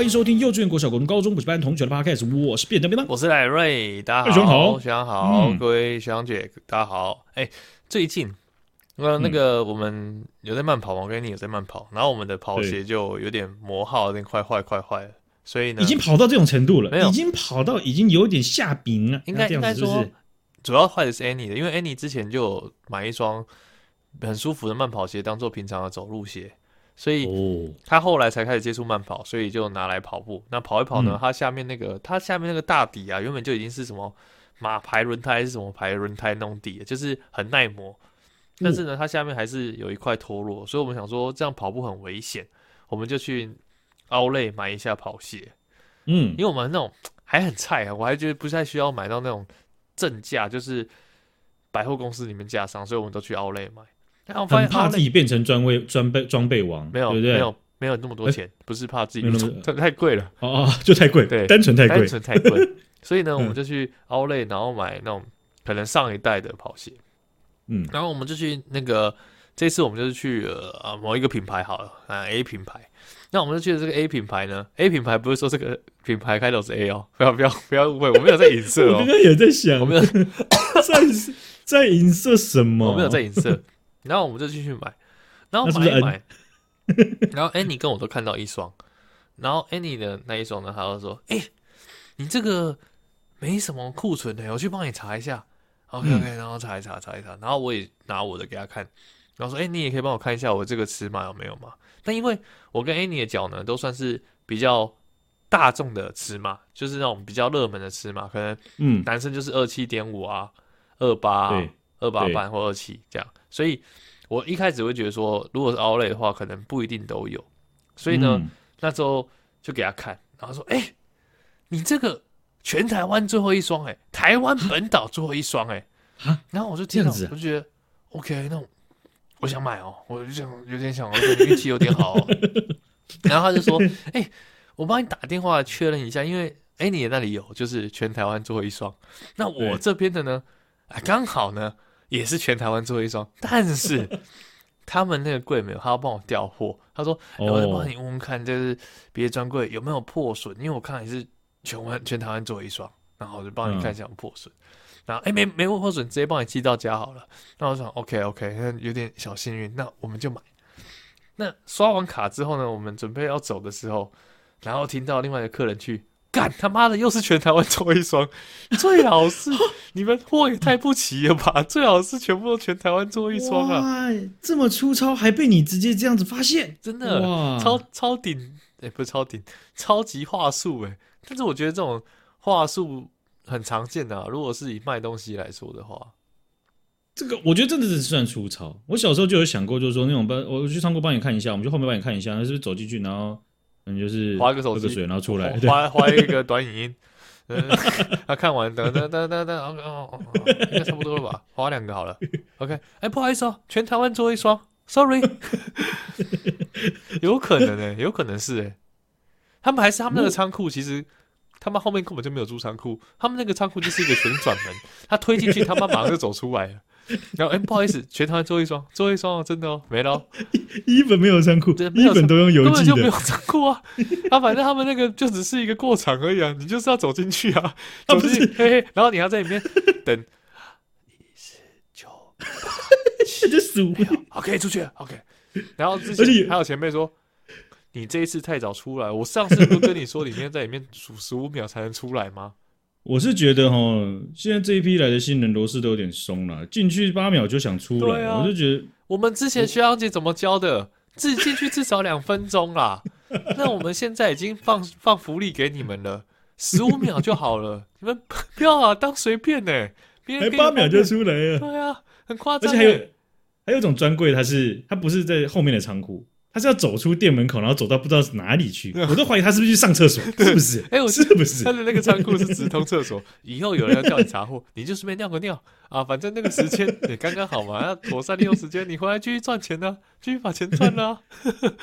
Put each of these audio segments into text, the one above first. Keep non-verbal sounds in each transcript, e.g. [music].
欢迎收听幼稚园、国小、国中、高中补习班同学的 podcast，我是便当便当，我是赖瑞，大家好，学长好，学长好，嗯、各位学长姐，大家好。哎、欸，最近那那个我们有在慢跑吗？我跟你有在慢跑，然后我们的跑鞋就有点磨耗，有点快坏，快坏了。所以呢，已经跑到这种程度了，没有，已经跑到已经有点下饼了。应该应该说，主要坏的是 Annie 的，因为 Annie 之前就有买一双很舒服的慢跑鞋，当做平常的走路鞋。所以他后来才开始接触慢跑，所以就拿来跑步。那跑一跑呢，它下面那个，它下面那个大底啊，原本就已经是什么马牌轮胎还是什么牌轮胎那种底，就是很耐磨。但是呢，它下面还是有一块脱落，所以我们想说这样跑步很危险，我们就去 Outlet 买一下跑鞋。嗯，因为我们那种还很菜啊，我还觉得不太需要买到那种正价，就是百货公司里面架上，所以我们都去 Outlet 买。很怕自己变成专位装备装备王，没有对不对？没有没有那么多钱，欸、不是怕自己 [laughs] 太贵了哦哦，就太贵，对，单纯太贵，单纯太贵。[laughs] 所以呢，我们就去 Outlet，然后买那种可能上一代的跑鞋，嗯，然后我们就去那个这次我们就是去呃某一个品牌好了啊 A 品牌，那我们就去的这个 A 品牌呢，A 品牌不是说这个品牌开头是 A 哦，不要不要不要误会，我没有在影射哦，[laughs] 我刚刚也在想，我没有在在影射什么？我没有在影射。然后我们就继续买，然后买一买，[laughs] 然后 Annie 跟我都看到一双，然后 Annie 的那一双呢，他就说：“哎、欸，你这个没什么库存的，我去帮你查一下。”OK OK，然后查一查，查一查，然后我也拿我的给他看，然后说：“哎、欸，你也可以帮我看一下我这个尺码有没有嘛？”但因为我跟 Annie 的脚呢，都算是比较大众的尺码，就是那种比较热门的尺码，可能嗯，男生就是二七点五啊，二八、二八半或二七这样。所以，我一开始会觉得说，如果是 Outlet 的话，可能不一定都有。所以呢，嗯、那时候就给他看，然后说：“哎、欸，你这个全台湾最后一双，哎，台湾本岛最后一双，哎。[laughs] ”然后我就听到，我就觉得 OK，那我想买哦，我就想有点想，我运气有点好、哦。[laughs] 然后他就说：“哎、欸，我帮你打电话确认一下，因为哎，你那里有，就是全台湾最后一双。那我这边的呢，啊，刚好呢。”也是全台湾最后一双，[laughs] 但是他们那个柜没有，他要帮我调货。他说：“欸、我帮你问问看，就是别的专柜有没有破损，因为我看也是全湾全台湾最后一双，然后我就帮你看一下有破损。嗯、然后哎、欸，没没破损，直接帮你寄到家好了。那我想 OK OK，那有点小幸运，那我们就买。那刷完卡之后呢，我们准备要走的时候，然后听到另外一个客人去。”干他妈的，又是全台湾做一双，最好是你们货也太不齐了吧？最好是全部都全台湾做一双啊！哇，这么粗糙，还被你直接这样子发现，真的哇，超超顶，哎、欸，不是超顶，超级话术哎！但是我觉得这种话术很常见的、啊，如果是以卖东西来说的话，这个我觉得真的是算粗糙。我小时候就有想过，就是说那种帮我去仓库帮你看一下，我们去后面帮你看一下，那是不是走进去然后。你就是划个手机，然后出来，划划 [laughs] 一个短影音，嗯，他看完，等等等等等，哦哦哦，应该差不多了吧？划两个好了，OK。哎，不好意思哦，全台湾做一双，Sorry。[laughs] 有可能哎，有可能是哎，他们还是他们那个仓库，其实他们后面根本就没有租仓库，他们那个仓库就是一个旋转门，他推进去，他们马上就走出来了。[laughs] 然后，哎、欸，不好意思，全台湾最后一双，最后一双哦，真的哦，没了、哦。[laughs] 一本没有仓库，一本都用邮寄的，根本就没有仓库啊。啊、反正他们那个就只是一个过场而已啊，你就是要走进去啊，[laughs] 走进去，啊、嘿嘿，然后你要在里面等。一四九八七，十五秒，OK，出去了，OK。然后之前还有前辈说，你这一次太早出来，我上次不跟你说，里面在里面数十五秒才能出来吗？我是觉得哈，现在这一批来的新人螺丝都有点松了，进去八秒就想出来，啊、我就觉得我们之前学长姐怎么教的？自己进去至少两分钟啦。[laughs] 那我们现在已经放放福利给你们了，十五秒就好了，[laughs] 你们不要啊，当随便呢、欸。别人八秒就出来了，对啊，很夸张、欸。而且还有还有一种专柜，它是它不是在后面的仓库。他是要走出店门口，然后走到不知道是哪里去，[laughs] 我都怀疑他是不是去上厕所，是不是？哎，我是不是？他的那个仓库是直通厕所，以后有人要叫你查货，[laughs] 你就顺便尿个尿啊，反正那个时间 [laughs] 也刚刚好嘛，要妥善利用时间，你回来继续赚钱呢，继续把钱赚了。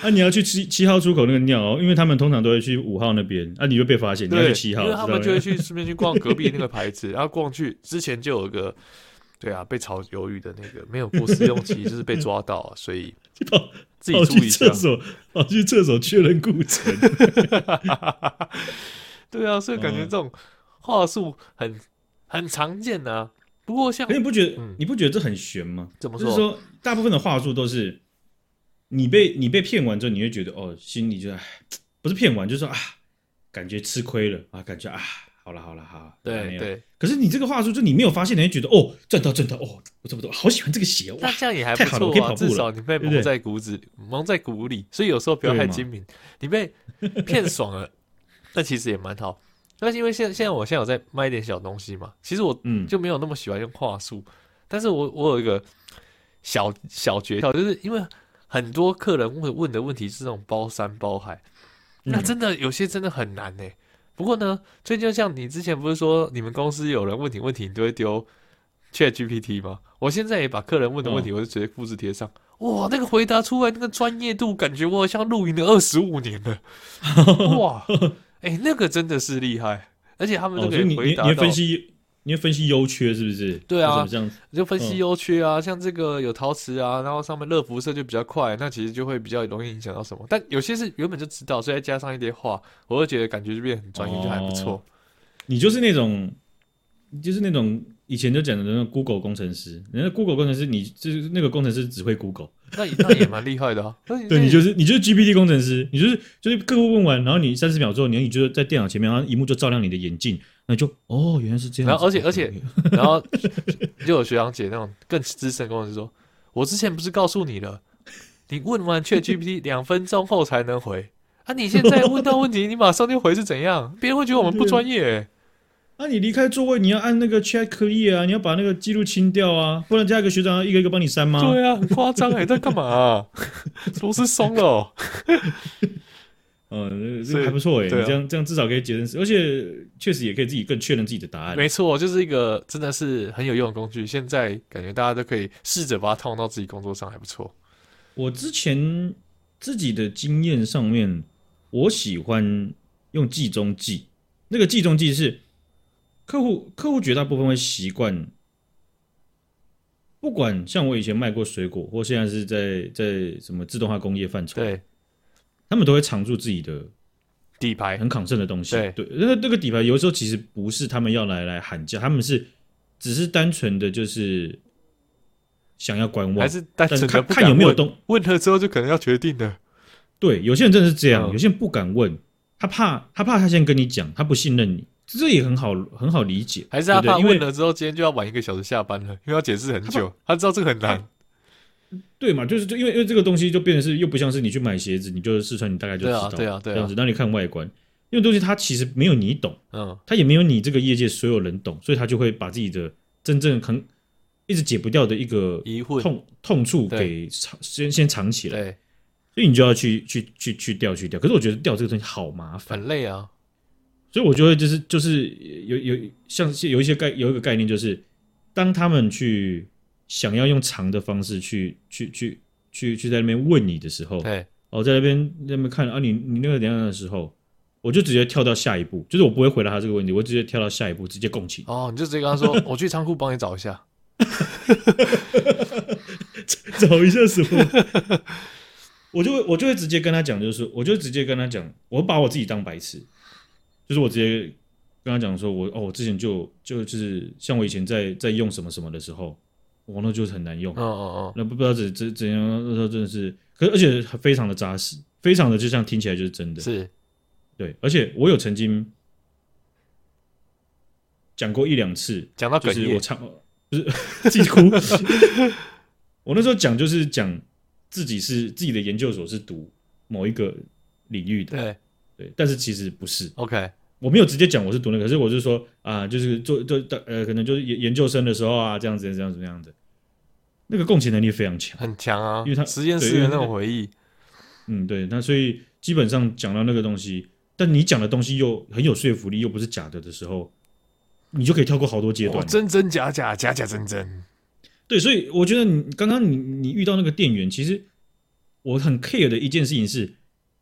啊，你要去七七号出口那个尿哦，因为他们通常都会去五号那边，啊，你就被发现，你要去七号，因为他们就会去顺便去逛隔壁那个牌子，然后逛去之前就有个对啊，被炒鱿鱼的那个没有过试用期，就是被抓到啊，所以跑自己注意一下。厕所，跑去厕所确认过程。[laughs] 对啊，所以感觉这种话术很很常见啊。不过像你不觉得、嗯、你不觉得这很悬吗？怎么说？就是说，大部分的话术都是你被你被骗完之后，你会觉得哦，心里就唉，不是骗完，就是说啊，感觉吃亏了啊，感觉啊。好了好了好，对对。可是你这个话术，就你没有发现，你会觉得哦，赚到赚到哦，我这么多，好喜欢这个鞋哇，那这样也还不错啊，至少你被蒙在鼓子蒙在鼓里，所以有时候不要太精明，你被 [laughs] 骗爽了，那其实也蛮好。那因为现在现在我现在有在卖一点小东西嘛，其实我嗯。就没有那么喜欢用话术，但是我我有一个小小诀窍，就是因为很多客人问问的问题是那种包山包海，那真的有些真的很难呢。不过呢，最近就像你之前不是说你们公司有人问你问题，你都会丢 ChatGPT 吗？我现在也把客人问的问题，我就直接复制贴上。哦、哇，那个回答出来那个专业度，感觉我好像露营了二十五年了。[laughs] 哇，哎、欸，那个真的是厉害，而且他们都可以回答到。哦你要分析优缺是不是？对啊，这样子就分析优缺啊，像这个有陶瓷啊，然后上面热辐射就比较快，那其实就会比较容易影响到什么。但有些是原本就知道，所以再加上一点话，我会觉得感觉就变得很专业，就还不错。你就是那种，就是那种以前就讲的那种 Google 工程师，人家 Google 工程师，你就是那个工程师只会 Google，那那也蛮厉害的啊。[laughs] 对，你就是你就是 GPT 工程师，你就是就是客户问完，然后你三十秒之后，你你就在电脑前面，然后荧幕就照亮你的眼镜。那就哦，原来是这样。然后，而且，而且，[laughs] 然后就有学长姐那种更资深工程师说：“我之前不是告诉你了，你问完 ChatGPT [laughs] 两分钟后才能回啊！你现在问到问题，你马上就回是怎样？别人会觉得我们不专业、欸。那、啊、你离开座位，你要按那个 Check Clear 啊，你要把那个记录清掉啊，不然加一个学长要一个一个帮你删吗？对啊，很夸张哎，在干嘛、啊？[laughs] 螺丝松了。”嗯，这个还不错哎，你这样这样至少可以节省，而且确实也可以自己更确认自己的答案。没错，就是一个真的是很有用的工具。现在感觉大家都可以试着把它套用到自己工作上，还不错。我之前自己的经验上面，我喜欢用计中计。那个计中计是客户客户绝大部分会习惯，不管像我以前卖过水果，或现在是在在什么自动化工业范畴，对。他们都会藏住自己的底牌，很抗胜的东西。对，对，那个那个底牌有时候其实不是他们要来来喊价，他们是只是单纯的就是想要观望，还是单纯的看看有没有动。问了之后就可能要决定的。对，有些人真的是这样，有些人不敢问，他怕他怕他先跟你讲，他不信任你，这也很好很好理解。还是他怕问了之后今天就要晚一个小时下班了，因为要解释很久，他知道这个很难。对嘛，就是就因为因为这个东西就变成是又不像是你去买鞋子，你就是试穿，你大概就知道，对啊，对啊，这样子。让你看外观，因为东西它其实没有你懂，嗯，它也没有你这个业界所有人懂，所以他就会把自己的真正很一直解不掉的一个疑惑痛痛处给藏先先藏起来，对，所以你就要去去去去掉去掉。可是我觉得掉这个东西好麻烦，很累啊，所以我觉得就是就是有有像有一些概有一个概念，就是当他们去。想要用长的方式去去去去去在那边问你的时候，对，我在那边那边看啊，你你那个怎样的时候，我就直接跳到下一步，就是我不会回答他这个问题，我直接跳到下一步，直接共情。哦，你就直接跟他说，[laughs] 我去仓库帮你找一下，[laughs] 找一下什么？[laughs] 我就会我就会直接跟他讲，就是我就直接跟他讲，我把我自己当白痴，就是我直接跟他讲说，我哦，我之前就就就是像我以前在在用什么什么的时候。网络就是很难用，哦哦哦，那不不知道怎怎怎样，那时候真的是，可是而且非常的扎实，非常的就像听起来就是真的，是，对，而且我有曾经讲过一两次，讲到就是我唱不是自己哭，[laughs] 我那时候讲就是讲自己是自己的研究所是读某一个领域的，对。对，但是其实不是，OK。我没有直接讲我是读那个，可是我就说啊，就是做做呃，可能就是研研究生的时候啊，这样子这样子这样子，那个共情能力非常强，很强啊，因为他实验室的那种回忆，嗯，对，那所以基本上讲到那个东西，但你讲的东西又很有说服力，又不是假的的时候，你就可以跳过好多阶段，真真假假，假假真真，对，所以我觉得你刚刚你你遇到那个店员，其实我很 care 的一件事情是。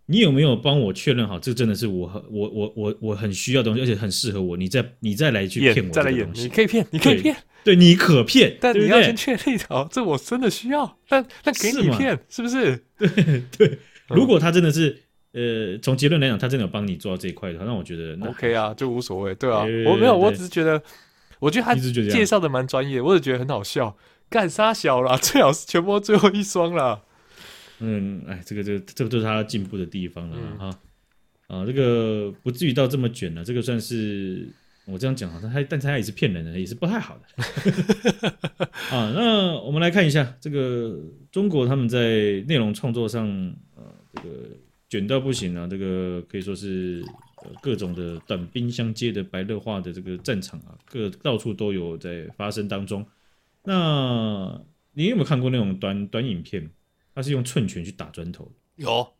你有没有帮我确认好？这真的是我我我我我很需要的东西，而且很适合我。你再你再来去骗我，再来演，你可以骗，你可以骗。对你可骗，但你要先确立好，这我真的需要，但但给你骗，是不是？[laughs] 对对，如果他真的是。呃，从结论来讲，他真的有帮你做到这一块的话，那我觉得那 OK 啊，就无所谓，对啊，欸、我没有，我只是觉得，我觉得他介绍的蛮专业，我只觉得很好笑，干啥小了，最好是全部最后一双了。嗯，哎，这个这个这个就是他进步的地方了、嗯、啊啊，这个不至于到这么卷了，这个算是我这样讲好像他，但是他也是骗人的，也是不太好的 [laughs] 啊。那我们来看一下这个中国他们在内容创作上，呃，这个。卷到不行啊！这个可以说是呃各种的短兵相接的白热化的这个战场啊，各到处都有在发生当中。那你有没有看过那种短短影片？他是用寸拳去打砖头，有，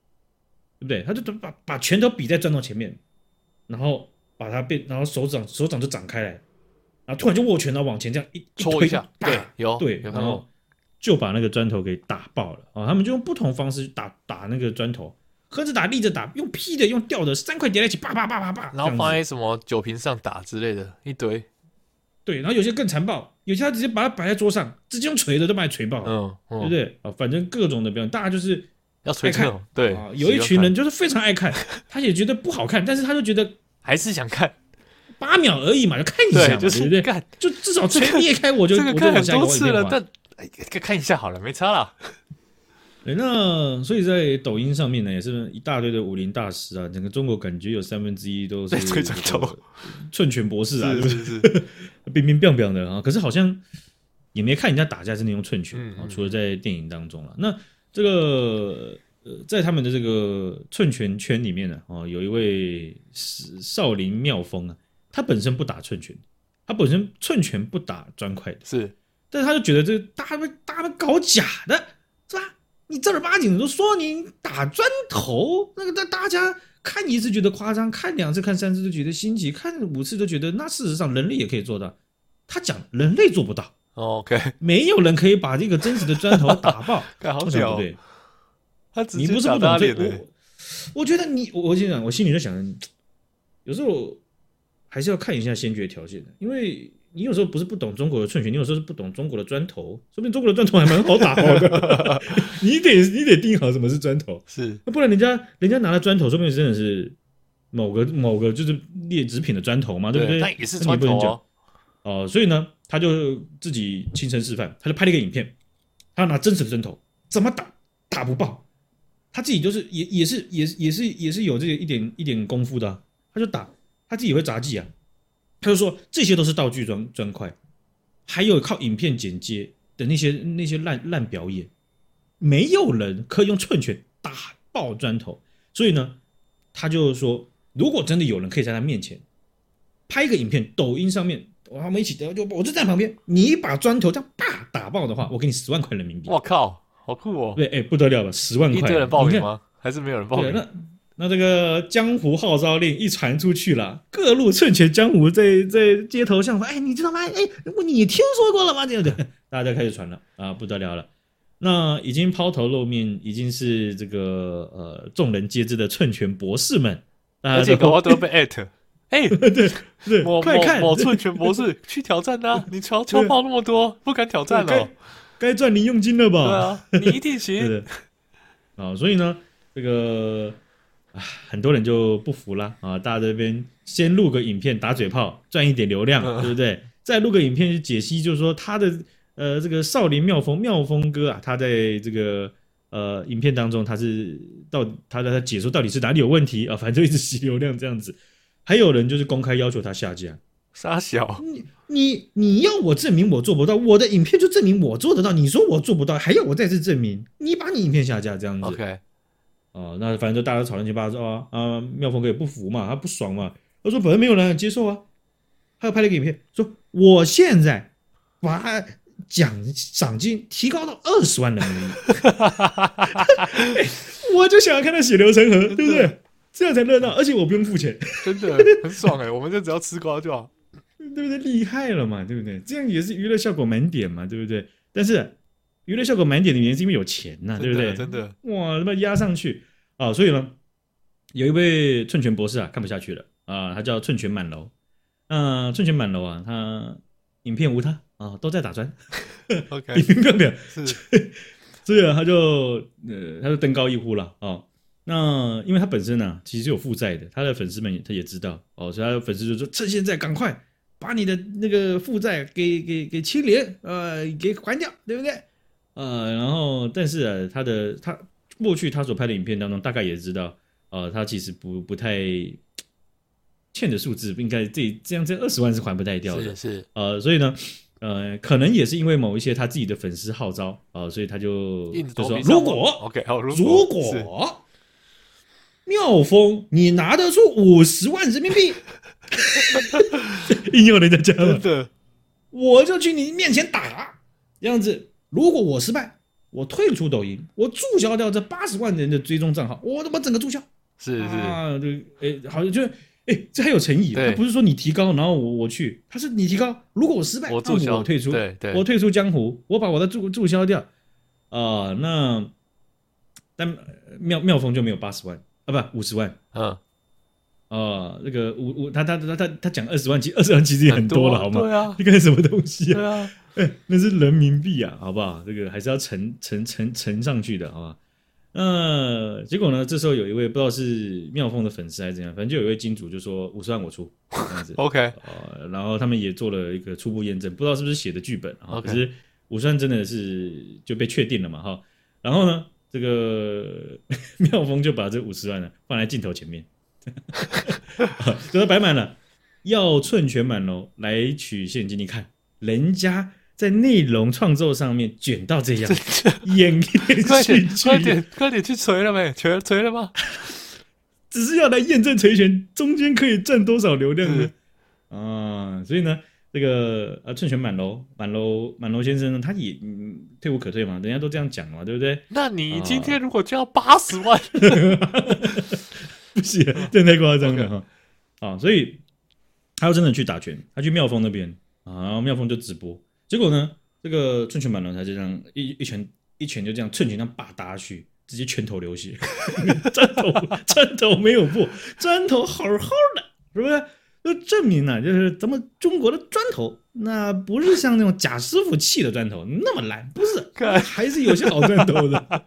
对不对？他就把把拳头比在砖头前面，然后把它变，然后手掌手掌就展开来，然后突然就握拳，然后往前这样一戳一,一下，对，有对，然后就把那个砖头给打爆了啊！他们就用不同方式去打打那个砖头。横着打，立着打，用劈的，用吊的，三块叠在一起，啪啪啪啪啪，然后放在什么酒瓶上打之类的，一堆。对，然后有些更残暴，有些他直接把它摆在桌上，直接用锤子都把你锤爆，嗯，嗯，对不对？啊，反正各种的表演，大家就是要锤看，对啊，有一群人就是非常爱看，他也觉得不好看，但是他就觉得还是想看，八秒而已嘛，就看一下嘛，就是对不对？看，就至少锤裂开，我就这个看很多次了，但看一下好了，没差了。[laughs] 对，那所以在抖音上面呢，也是一大堆的武林大师啊，整个中国感觉有三分之一都是寸拳博士啊，是是是，冰冰冰冰的啊。可是好像也没看人家打架真的用寸拳啊，除了在电影当中了。那这个呃，在他们的这个寸拳圈里面呢，哦，有一位少林妙峰啊，他本身不打寸拳，他本身寸拳不打砖块的，是，但是他就觉得这个大家们大家们搞假的。是吧你正儿八经的都说你打砖头，那个大大家看一次觉得夸张，看两次、看三次都觉得新奇，看五次都觉得那事实上人类也可以做到。他讲人类做不到，OK，没有人可以把这个真实的砖头打爆，[laughs] 好屌，不对？你不是不懂这我觉得你，我心想我心里在想，有时候还是要看一下先决条件的，因为。你有时候不是不懂中国的寸拳，你有时候是不懂中国的砖头。说不定中国的砖头还蛮好打的。[laughs] 你得你得定好什么是砖头，是，不然人家人家拿了砖头，说不定真的是某个某个就是劣质品的砖头嘛，对不对？那也是砖头哦。哦、呃，所以呢，他就自己亲身示范，他就拍了一个影片，他拿真实的砖头怎么打打不爆，他自己就是也也是也也是也是有这个一点一点功夫的、啊，他就打他自己会杂技啊。他就说这些都是道具砖砖块，还有靠影片剪接的那些那些烂烂表演，没有人可以用寸拳打爆砖头。所以呢，他就说，如果真的有人可以在他面前拍一个影片，抖音上面，我们一起，就我就在旁边，你把砖头这样啪打爆的话，我给你十万块人民币。我靠，好酷哦！对，哎，不得了了，十万块，一堆人报名吗？还是没有人报名？那这个江湖号召令一传出去了，各路寸拳江湖在在街头上说：“哎，你知道吗？哎，你听说过了吗？”这样的，[laughs] 大家就开始传了啊，不得了了。那已经抛头露面，已经是这个呃众人皆知的寸拳博士们，而且搞都被艾 [laughs] 特。哎，对对，我快看，我寸拳博士去挑战呐！[laughs] 你超超爆那么多，不敢挑战了，该赚零用金了吧？对啊，你一定行。啊，所以呢，这个。啊，很多人就不服了啊！大家这边先录个影片打嘴炮，赚一点流量，嗯、对不对？再录个影片去解析，就是说他的呃这个少林妙峰妙峰哥啊，他在这个呃影片当中他是到他的他解说到底是哪里有问题啊？反正就一直吸流量这样子。还有人就是公开要求他下架，傻小你你你要我证明我做不到，我的影片就证明我做得到。你说我做不到，还要我再次证明？你把你影片下架这样子。OK。哦，那反正就大家吵乱七八糟啊啊！妙峰哥也不服嘛，他不爽嘛，他说本来没有人接受啊，他又拍了一个影片，说我现在把奖赏金提高到二十万人民币，[laughs] 我就想要看他血流成河，对不对？这样才热闹，而且我不用付钱，[laughs] 真的很爽哎、欸，我们就只要吃瓜就好，[laughs] 对不对？厉害了嘛，对不对？这样也是娱乐效果满点嘛，对不对？但是。娱乐效果满点的原因是因为有钱呐、啊，对不对？真的哇，他妈压上去啊！所以呢，有一位寸拳博士啊，看不下去了啊，他叫寸拳满楼。嗯、呃，寸拳满楼啊，他影片无他啊，都在打砖。OK，没有没有，是，[laughs] 所以他就呃，他就登高一呼了啊。那因为他本身呢、啊，其实有负债的，他的粉丝们他也知道哦，所以他的粉丝就说：趁现在赶快把你的那个负债给给给清零，呃，给还掉，对不对？呃，然后但是啊，他的他过去他所拍的影片当中，大概也知道，呃，他其实不不太欠的数字，应该这这样这二十万是还不太掉的，是是，呃，所以呢。呃，可能也是因为某一些他自己的粉丝号召啊、呃，所以他就就说：如果 OK，好，如果妙峰你拿得出五十万人民币 [laughs] [laughs] 应用人家讲了，的，我就去你面前打这样子。如果我失败，我退出抖音，我注销掉这八十万人的追踪账号，我他妈整个注销。是是啊，对，哎，好像就是。哎，这还有诚意，他不是说你提高，然后我我去，他是你提高，如果我失败，我注销，那我退出，对对，我退出江湖，我把我的注注销掉，啊、呃，那但妙妙峰就没有八十万啊，不五十万，嗯，啊、呃，那个五五他他他他他讲二十万，其实二十万其实也很多了，好吗？对啊，你干什么东西啊？对啊，哎，那是人民币啊，好不好？这个还是要乘乘乘乘上去的，好吧？那结果呢？这时候有一位不知道是妙峰的粉丝还是怎样，反正就有一位金主就说五十万我出这样子。[laughs] OK，呃，然后他们也做了一个初步验证，不知道是不是写的剧本啊。可是五十万真的是就被确定了嘛？哈。然后呢，这个 [laughs] 妙峰就把这五十万呢放在镜头前面，[laughs] 给他摆满了，要寸全满楼来取现金。你看人家。在内容创作上面卷到这样，演 [laughs] 快点快点快点去锤了没？锤锤了吗？[laughs] 只是要来验证锤拳中间可以赚多少流量的啊！所以呢，这个呃寸拳满楼满楼满楼先生呢，他也嗯退无可退嘛，人家都这样讲嘛，对不对？那你今天如果就要八十万，[laughs] 不行，这太夸张了哈！啊，所以他要真的去打拳，他去妙峰那边啊，然后妙峰就直播。结果呢，这个寸拳板龙，他就这样一一拳一拳就这样寸拳这样把打下去，直接拳头流血，[laughs] 砖头 [laughs] 砖头没有破，砖头好好的，是不是？就证明了，就是咱们中国的砖头，那不是像那种贾师傅砌的砖头那么烂，不是，还是有些好砖头的。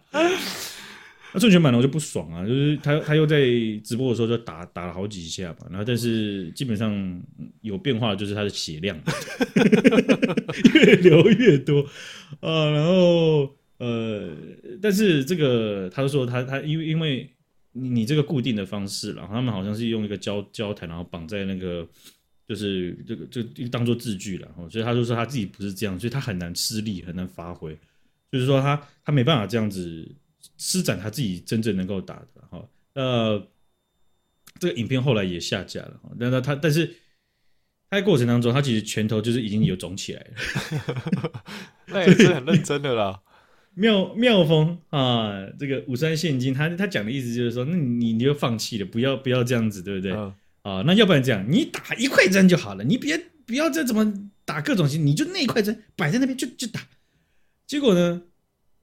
那寸拳满楼就不爽啊，就是他他又在直播的时候就打打了好几下吧，然后但是基本上有变化的就是他的血量 [laughs] 越流越多啊，然后呃，但是这个他就说他他因为因为你这个固定的方式，然后他们好像是用一个胶胶带，然后绑在那个就是这个就当做字句了，所以他就说他自己不是这样，所以他很难吃力，很难发挥，就是说他他没办法这样子。施展他自己真正能够打的哈，呃，这个影片后来也下架了，但他他但是他在过程当中，他其实拳头就是已经有肿起来了，[laughs] 那也是很认真的啦。[laughs] 妙妙峰啊，这个五三现金，他他讲的意思就是说，那你你就放弃了，不要不要这样子，对不对？嗯、啊，那要不然这样，你打一块砖就好了，你别不要再怎么打各种型，你就那一块砖摆在那边就就打。结果呢，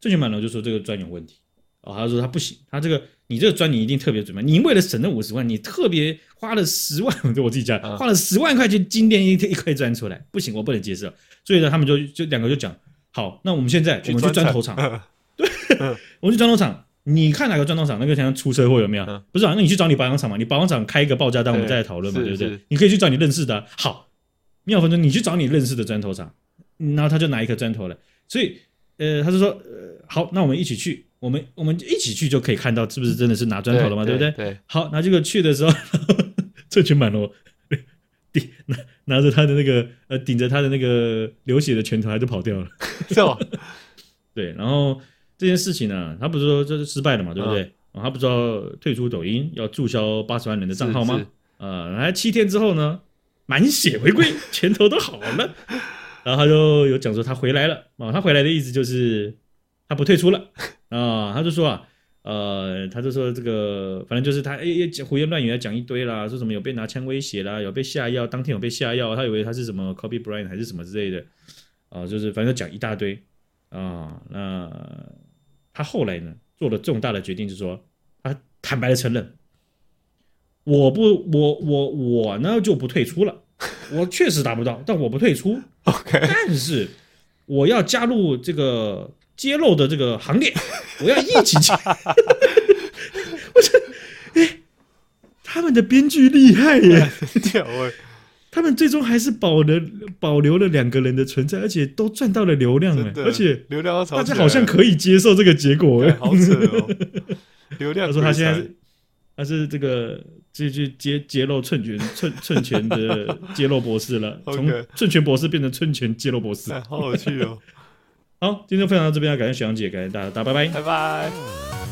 寸拳满楼就说这个砖有问题。哦，他说他不行，他这个你这个砖你一定特别准备，你为了省那五十万，你特别花了十万，[laughs] 就我自己家花了十万块去精炼一一块砖出来，不行，我不能接受。所以呢，他们就就两个就讲，好，那我们现在我们去砖头厂，对，[laughs] 我们去砖头厂，你看哪个砖头厂那个像出车祸有没有？不是啊，那你去找你保养厂嘛，你保养厂开一个报价单，我们再来讨论嘛，对不对？你可以去找你认识的。好，妙峰说你去找你认识的砖头厂，然后他就拿一颗砖头来，所以呃，他就说呃，好，那我们一起去。我们我们一起去就可以看到是不是真的是拿砖头了嘛，对，对不对？对。好，那这个去的时候，[laughs] 这群满楼顶拿拿着他的那个呃顶着他的那个流血的拳头，他就跑掉了，是吧？[laughs] 对。然后这件事情呢，他不是说这是失败了嘛，对不对？嗯、他不知道退出抖音要注销八十万人的账号吗？啊，来、呃、七天之后呢，满血回归，[laughs] 拳头都好了。然后他就有讲说他回来了啊、哦，他回来的意思就是他不退出了。啊，他就说啊，呃，他就说这个，反正就是他哎哎胡言乱语，讲一堆啦，说什么有被拿枪威胁啦，有被下药，当天有被下药，他以为他是什么 Kobe Bryant 还是什么之类的，啊，就是反正讲一大堆啊。那他后来呢，做了重大的决定，就是说他坦白的承认，我不，我我我呢就不退出了，我确实达不到，但我不退出。[laughs] OK，但是我要加入这个揭露的这个行列，我要一起去。[laughs] 我觉得，哎，他们的编剧厉害耶！他们最终还是保了保留了两个人的存在，而且都赚到了流量哎，而且流量大家好像可以接受这个结果哎，好扯哦！[laughs] 流量，他说他现在他是这个这就揭揭露寸拳寸寸拳的揭露博士了，[laughs] 从寸拳博士变成寸拳揭露博士，好有趣哦！好，今天分享到这边，感谢小杨姐，感谢大家，大家拜拜，拜拜。